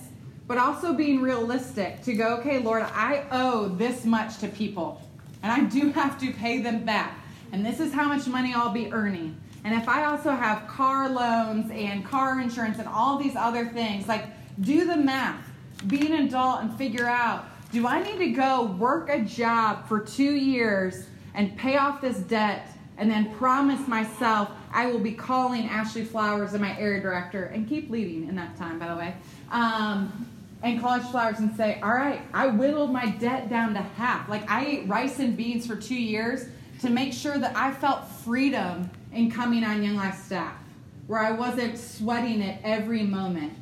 but also being realistic to go, okay, Lord, I owe this much to people, and I do have to pay them back. And this is how much money I'll be earning. And if I also have car loans and car insurance and all these other things, like do the math, be an adult and figure out do I need to go work a job for two years and pay off this debt and then promise myself I will be calling Ashley Flowers and my area director and keep leading in that time, by the way, um, and Ashley Flowers and say, All right, I whittled my debt down to half. Like I ate rice and beans for two years to make sure that I felt freedom in coming on Young Life staff, where I wasn't sweating it every moment.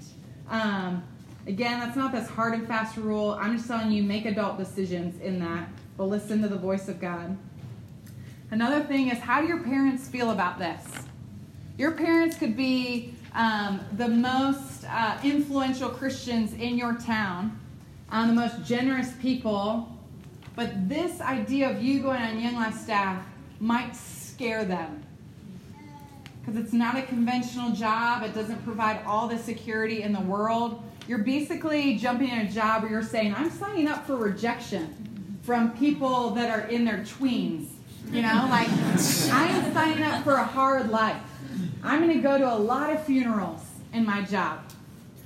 Um, Again, that's not this hard and fast rule. I'm just telling you, make adult decisions in that, but listen to the voice of God. Another thing is, how do your parents feel about this? Your parents could be um, the most uh, influential Christians in your town, um, the most generous people, but this idea of you going on Young Life staff might scare them because it's not a conventional job. It doesn't provide all the security in the world you're basically jumping in a job where you're saying, I'm signing up for rejection from people that are in their tweens. You know, like, I am signing up for a hard life. I'm going to go to a lot of funerals in my job.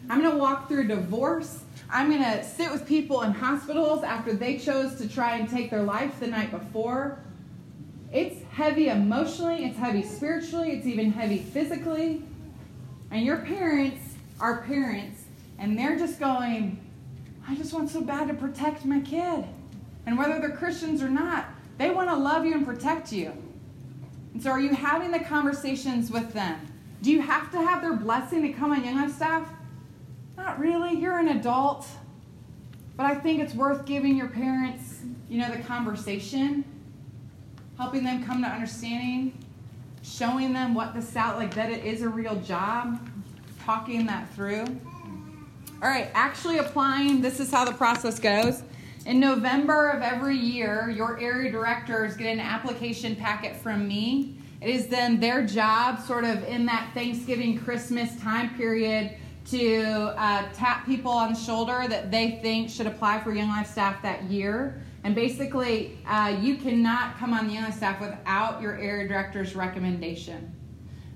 I'm going to walk through divorce. I'm going to sit with people in hospitals after they chose to try and take their life the night before. It's heavy emotionally, it's heavy spiritually, it's even heavy physically. And your parents are parents and they're just going, I just want so bad to protect my kid. And whether they're Christians or not, they want to love you and protect you. And so, are you having the conversations with them? Do you have to have their blessing to come on Young Life staff? Not really. You're an adult. But I think it's worth giving your parents, you know, the conversation, helping them come to understanding, showing them what the South, like that it is a real job, talking that through. All right, actually applying, this is how the process goes. In November of every year, your area directors get an application packet from me. It is then their job, sort of in that Thanksgiving, Christmas time period, to uh, tap people on the shoulder that they think should apply for Young Life staff that year. And basically, uh, you cannot come on the Young Life staff without your area director's recommendation.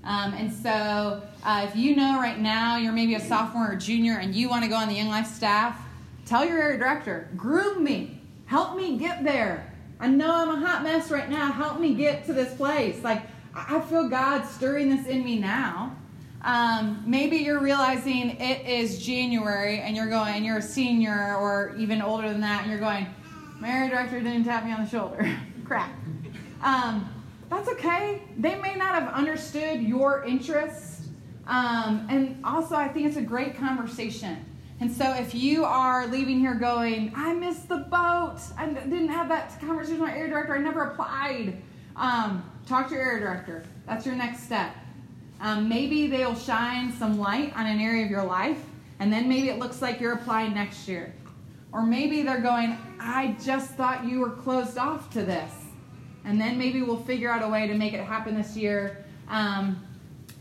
Um, and so, uh, if you know right now you're maybe a sophomore or junior and you want to go on the Young Life staff, tell your area director, groom me, help me get there. I know I'm a hot mess right now. Help me get to this place. Like, I feel God stirring this in me now. Um, maybe you're realizing it is January and you're going, you're a senior or even older than that, and you're going, my area director didn't tap me on the shoulder. (laughs) Crap. Um, that's okay. They may not have understood your interest. Um, and also, I think it's a great conversation. And so if you are leaving here going, I missed the boat, I didn't have that conversation with my area director, I never applied, um, talk to your area director. That's your next step. Um, maybe they'll shine some light on an area of your life, and then maybe it looks like you're applying next year. Or maybe they're going, I just thought you were closed off to this. And then maybe we'll figure out a way to make it happen this year. Um,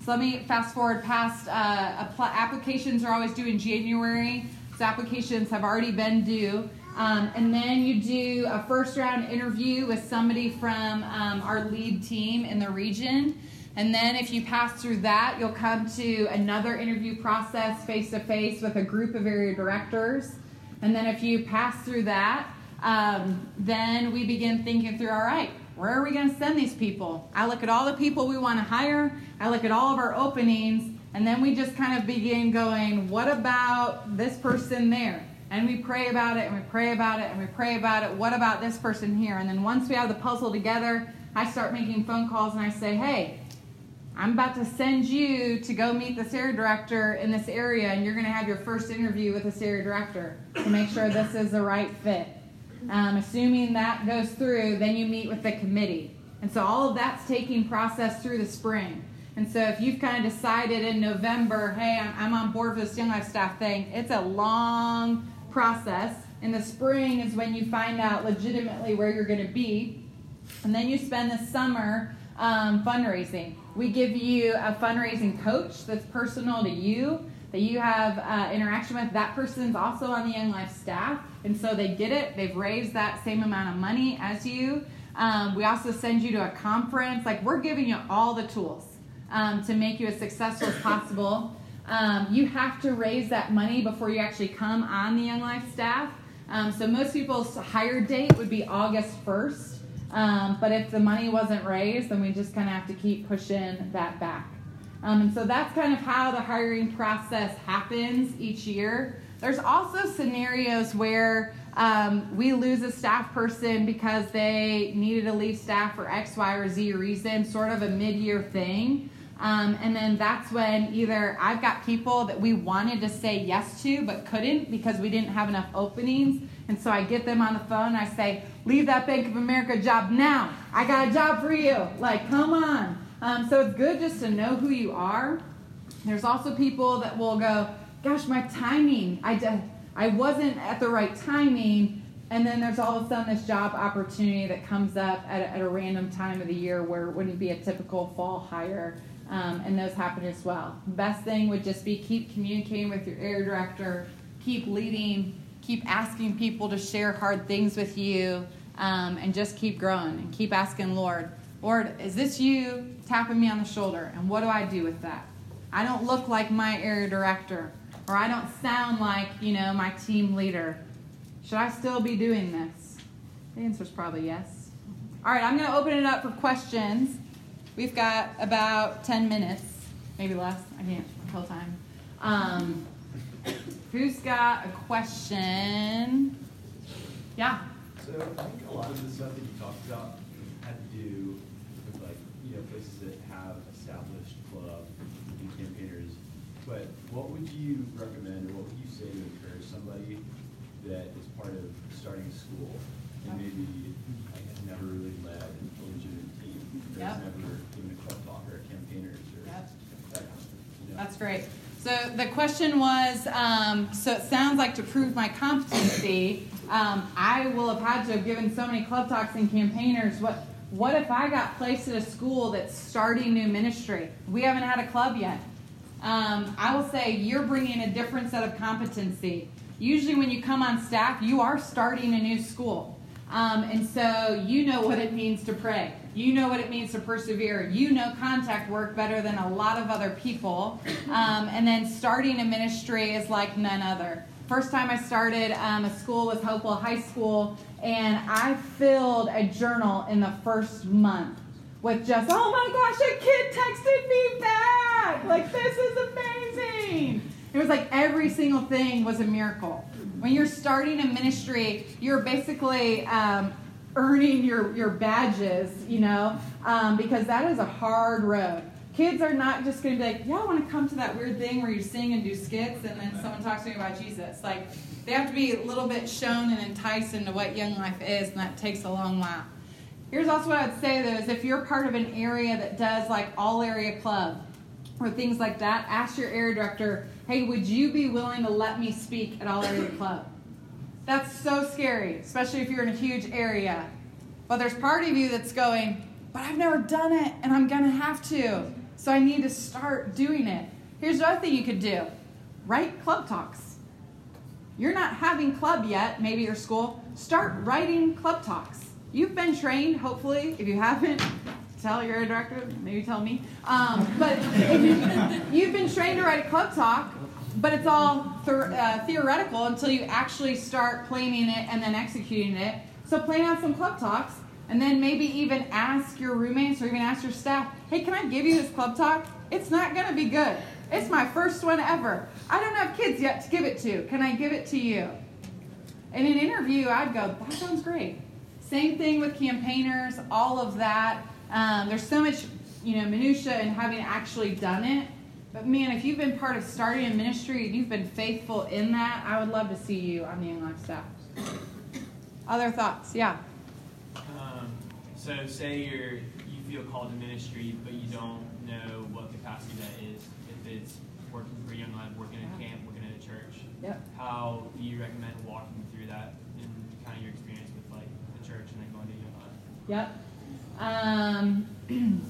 so let me fast forward past uh, applications are always due in January. So applications have already been due. Um, and then you do a first round interview with somebody from um, our lead team in the region. And then if you pass through that, you'll come to another interview process face to face with a group of area directors. And then if you pass through that, um, then we begin thinking through all right, where are we going to send these people? I look at all the people we want to hire, I look at all of our openings, and then we just kind of begin going, what about this person there? And we pray about it, and we pray about it, and we pray about it. What about this person here? And then once we have the puzzle together, I start making phone calls and I say, hey, I'm about to send you to go meet this area director in this area, and you're going to have your first interview with this area director to make sure this is the right fit. Um, assuming that goes through, then you meet with the committee. And so all of that's taking process through the spring. And so if you've kind of decided in November, hey, I'm, on board for this Young Life staff thing, it's a long process. In the spring is when you find out legitimately where you're going to be. And then you spend the summer um, fundraising. We give you a fundraising coach that's personal to you, that you have uh, interaction with. That person's also on the Young Life staff, and so they get it. They've raised that same amount of money as you. Um, we also send you to a conference. Like we're giving you all the tools um, to make you as successful as possible. Um, you have to raise that money before you actually come on the Young Life staff. Um, so most people's hire date would be August 1st. Um, but if the money wasn't raised, then we just kind of have to keep pushing that back. Um, and so that's kind of how the hiring process happens each year. There's also scenarios where um, we lose a staff person because they needed to leave staff for X, Y, or Z reason, sort of a mid year thing. Um, and then that's when either I've got people that we wanted to say yes to but couldn't because we didn't have enough openings. And so I get them on the phone and I say, Leave that Bank of America job now. I got a job for you. Like, come on. Um, so it's good just to know who you are. There's also people that will go, Gosh, my timing, I, de- I wasn't at the right timing. And then there's all of a sudden this job opportunity that comes up at a, at a random time of the year where it wouldn't be a typical fall hire. Um, and those happen as well. Best thing would just be keep communicating with your area director, keep leading, keep asking people to share hard things with you, um, and just keep growing and keep asking Lord, Lord, is this you tapping me on the shoulder? And what do I do with that? I don't look like my area director, or I don't sound like, you know, my team leader. Should I still be doing this? The answer is probably yes. All right, I'm going to open it up for questions. We've got about 10 minutes, maybe less. I can't tell time. Um, who's got a question? Yeah. So I think a lot of the stuff that you talked about had to do with like, you know, places that have established club and campaigners. But what would you recommend or what would you say to encourage somebody that is part of starting a school and maybe has never really led a legitimate team, yep. never given a club talk or a campaigners or That's great. So the question was, um, so it sounds like to prove my competency, um, I will have had to have given so many club talks and campaigners. What what if I got placed at a school that's starting new ministry? We haven't had a club yet. Um, I will say you're bringing a different set of competency. Usually, when you come on staff, you are starting a new school. Um, and so you know what it means to pray. You know what it means to persevere. You know contact work better than a lot of other people. Um, and then starting a ministry is like none other. First time I started um, a school was Hopewell High School, and I filled a journal in the first month with just, oh my gosh, a kid texted me back! Like, this is amazing! It was like every single thing was a miracle. When you're starting a ministry, you're basically um, earning your, your badges, you know, um, because that is a hard road. Kids are not just going to be like, yeah, I want to come to that weird thing where you sing and do skits and then someone talks to me about Jesus. Like, they have to be a little bit shown and enticed into what Young Life is, and that takes a long while. Here's also what I'd say though is if you're part of an area that does like all area club or things like that, ask your area director, hey, would you be willing to let me speak at all area (coughs) club? That's so scary, especially if you're in a huge area. But there's part of you that's going, but I've never done it and I'm gonna have to. So I need to start doing it. Here's the other thing you could do write club talks. You're not having club yet, maybe your school. Start writing club talks. You've been trained, hopefully. If you haven't, tell your director, maybe tell me. Um, but (laughs) you've been trained to write a club talk, but it's all uh, theoretical until you actually start planning it and then executing it. So plan out some club talks and then maybe even ask your roommates or even ask your staff, hey, can I give you this club talk? It's not going to be good. It's my first one ever. I don't have kids yet to give it to. Can I give it to you? In an interview, I'd go, that sounds great. Same thing with campaigners, all of that. Um, there's so much, you know, minutia in having actually done it. But man, if you've been part of starting a ministry and you've been faithful in that, I would love to see you on the Young Life staff. Other thoughts? Yeah. Um, so say you're you feel called to ministry, but you don't know what capacity that is. If it's working for Young Life, working at Yeah. camp, working at a church. Yep. How do you recommend walking through that in kind of your experience with like the church and then going to Young Life? Yep. Um, (clears throat) in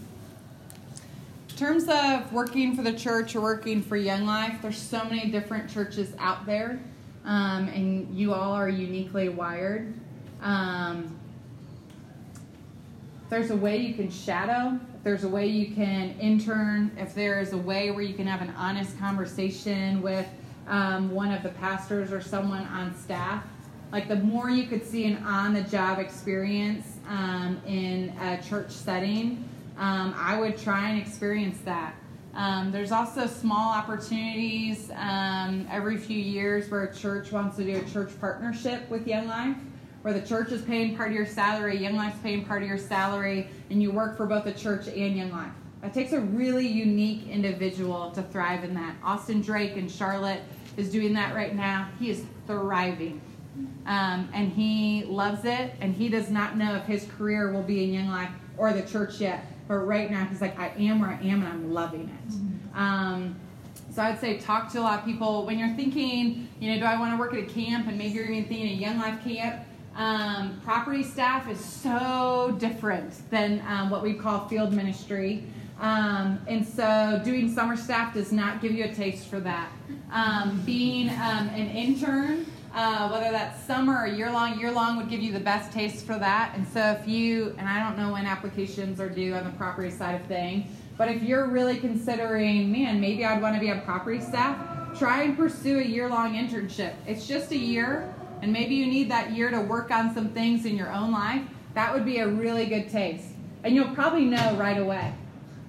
terms of working for the church or working for Young Life, there's so many different churches out there, um, and you all are uniquely wired. Um, there's a way you can shadow, if there's a way you can intern, if there's a way where you can have an honest conversation with um, one of the pastors or someone on staff, like the more you could see an on the job experience um, in a church setting, um, I would try and experience that. Um, there's also small opportunities um, every few years where a church wants to do a church partnership with Young Life, where the church is paying part of your salary, Young Life's paying part of your salary, and you work for both the church and Young Life. It takes a really unique individual to thrive in that. Austin Drake in Charlotte is doing that right now. He is thriving. Um, and he loves it, and he does not know if his career will be in Young Life or the church yet. But right now, he's like, I am where I am, and I'm loving it. Um, so I'd say talk to a lot of people when you're thinking, you know, do I want to work at a camp? And maybe you're even thinking a Young Life camp. Um, property staff is so different than um, what we call field ministry. Um, and so doing summer staff does not give you a taste for that. Um, being um, an intern, uh, whether that's summer or year long, year long would give you the best taste for that. And so if you, and I don't know when applications are due on the property side of thing, but if you're really considering, man, maybe I'd want to be on property staff, try and pursue a year long internship. It's just a year, and maybe you need that year to work on some things in your own life. That would be a really good taste. And you'll probably know right away.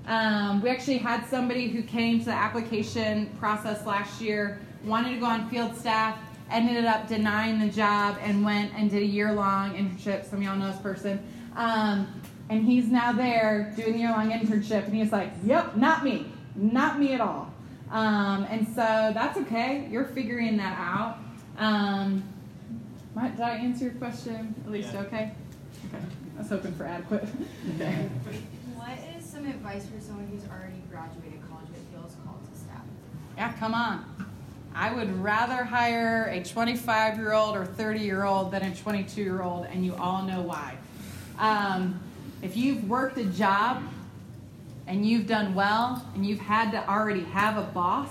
Um, we actually had somebody who came to the application process last year, wanted to go on field staff, ended up denying the job, and went and did a year long internship. Some of y'all know this person. Um, and he's now there doing the year long internship, and he's like, Yep, not me. Not me at all. Um, and so that's okay. You're figuring that out. Um, might- did I answer your question? At least Yeah. okay? Okay. I was hoping for adequate. okay. (laughs) What is some advice for someone who's already graduated college but feels called to staff? Yeah, come on. I would rather hire a 25 year old or 30 year old than a 22 year old, and you all know why. Um, if you've worked a job and you've done well and you've had to already have a boss,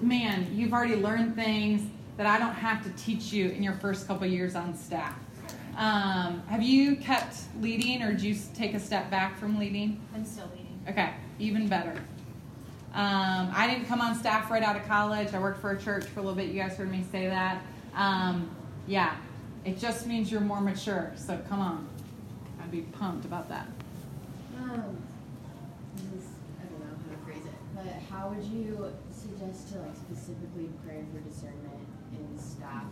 man, you've already learned things that I don't have to teach you in your first couple years on staff. Um, have you kept leading or do you take a step back from leading? I'm still leading. Okay, even better. Um, I didn't come on staff right out of college. I worked for a church for a little bit. You guys heard me say that. Um, yeah, it just means you're more mature. So come on. I'd be pumped about that. Um, this I don't know how to phrase it, but how would you suggest to like specifically pray for discernment in staff,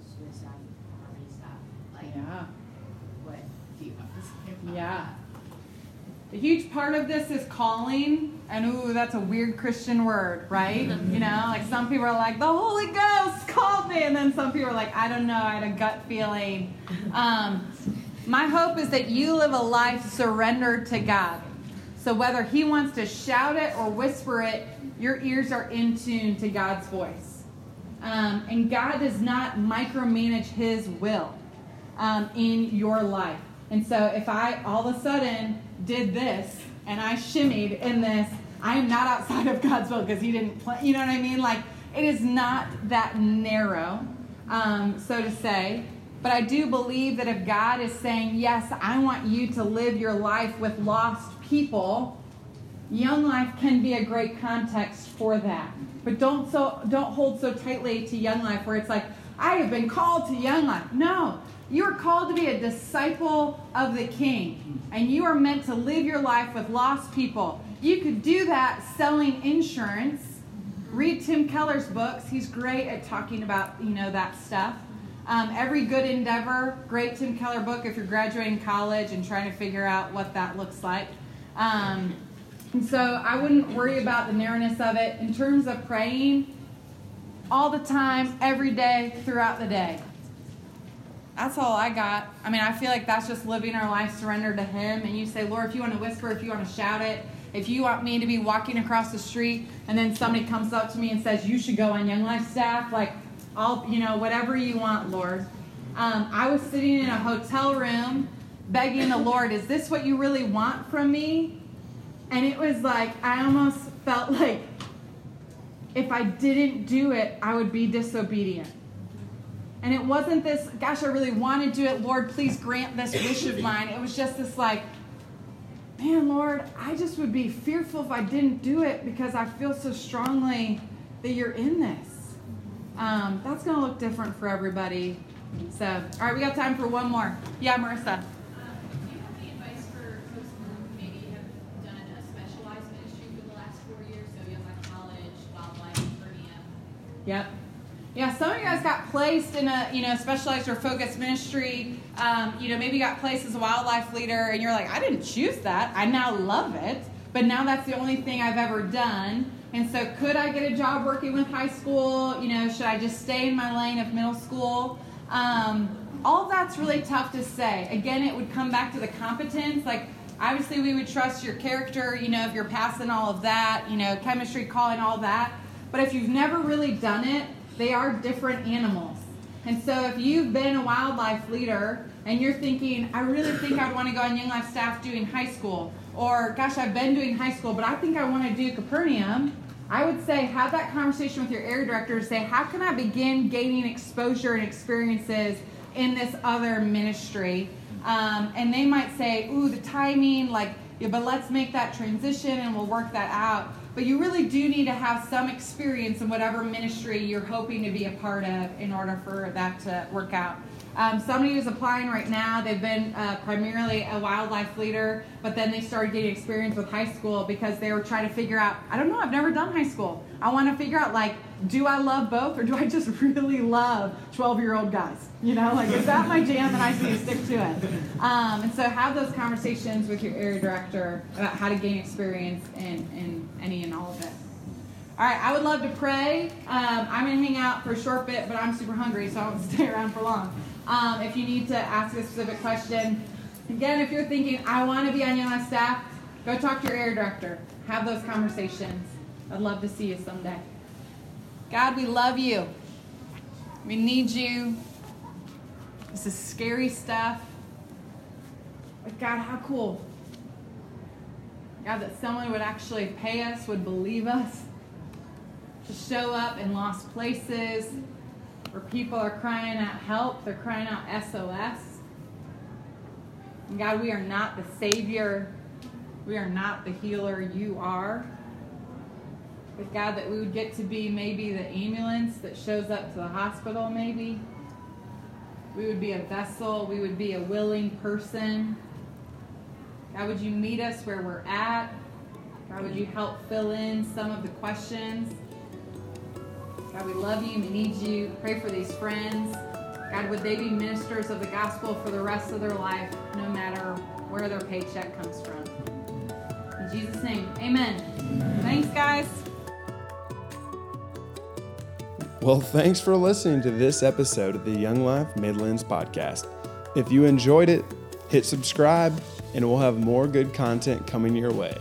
student staff, property staff? Like, Yeah. what do you have to say about Yeah. that? A huge part of this is calling, and ooh, that's a weird Christian word, right? (laughs) You know, like some people are like, the Holy Ghost called me, and then some people are like, I don't know, I had a gut feeling. Um, my hope is that you live a life surrendered to God. So whether He wants to shout it or whisper it, your ears are in tune to God's voice. Um, and God does not micromanage His will um, in your life. And so if I all of a sudden did this and I shimmied in this, I am not outside of God's will because He didn't plan. You know what I mean? Like it is not that narrow, um, so to say. But I do believe that if God is saying, Yes, I want you to live your life with lost people, young life can be a great context for that. But don't so don't hold so tightly to young life where it's like, I have been called to young life. No. You are called to be a disciple of the King, and you are meant to live your life with lost people. You could do that selling insurance. Read Tim Keller's books. He's great at talking about you know that stuff. Um, Every Good Endeavor, great Tim Keller book if you're graduating college and trying to figure out what that looks like. Um, and so I wouldn't worry about the narrowness of it. In terms of praying, all the time, every day, throughout the day. That's all I got. I mean, I feel like that's just living our life surrendered to Him. And you say, Lord, if you want to whisper, if you want to shout it, if you want me to be walking across the street and then somebody comes up to me and says, you should go on Young Life staff, like, I'll, you know, whatever you want, Lord. Um, I was sitting in a hotel room begging the Lord, is this what you really want from me? And it was like, I almost felt like if I didn't do it, I would be disobedient. And it wasn't this, gosh, I really want to do it. Lord, please grant this wish of mine. It was just this, like, man, Lord, I just would be fearful if I didn't do it because I feel so strongly that you're in this. Um, that's going to look different for everybody. So, all right, we got time for one more. Yeah, Marissa. Do you have any advice for folks who maybe have done a specialized ministry for the last four years, so Young Life College, WyldLife, Capernaum? Yep. Yeah, some of you guys got placed in a you know specialized or focused ministry. Um, you know, maybe got placed as a WyldLife leader, and you're like, I didn't choose that. I now love it, but now that's the only thing I've ever done. And so, could I get a job working with high school? You know, should I just stay in my lane of middle school? Um, all that's really tough to say. Again, it would come back to the competence. Like, obviously, we would trust your character. You know, if you're passing all of that, you know, chemistry, calling all that. But if you've never really done it, they are different animals. And so if you've been a WyldLife leader and you're thinking, I really think I'd want to go on Young Life staff doing high school, or gosh, I've been doing high school, but I think I want to do Capernaum, I would say have that conversation with your area director. And say, how can I begin gaining exposure and experiences in this other ministry? Um, and they might say, ooh, the timing, like, yeah, but let's make that transition and we'll work that out. But you really do need to have some experience in whatever ministry you're hoping to be a part of in order for that to work out. Um, somebody who's applying right now, they've been uh, primarily a WyldLife leader, but then they started getting experience with high school because they were trying to figure out, I don't know, I've never done high school. I want to figure out, like, do I love both or do I just (laughs) really love 12 year old guys? You know, like, is that my jam and I need to stick to it? Um, and so have those conversations with your area director about how to gain experience in, in any and all of it. All right, I would love to pray. Um, I'm going to hang out for a short bit, but I'm super hungry, so I won't (laughs) stay around for long. Um, if you need to ask a specific question, again, if you're thinking, I want to be on Life staff, go talk to your area director. Have those conversations. I'd love to see you someday. God, we love you. We need you. This is scary stuff. But God, how cool. God, that someone would actually pay us, would believe us to show up in lost places where people are crying out help, they're crying out SOS. And God, we are not the Savior, we are not the healer, you are. But God, that we would get to be maybe the ambulance that shows up to the hospital, maybe. We would be a vessel, we would be a willing person. God, would you meet us where we're at? God, would you help fill in some of the questions? God, we love you. We need you. Pray for these friends. God, would they be ministers of the gospel for the rest of their life, no matter where their paycheck comes from? In Jesus' name, amen. Thanks, guys. Well, thanks for listening to this episode of the Young Life Midlands podcast. If you enjoyed it, hit subscribe, and we'll have more good content coming your way.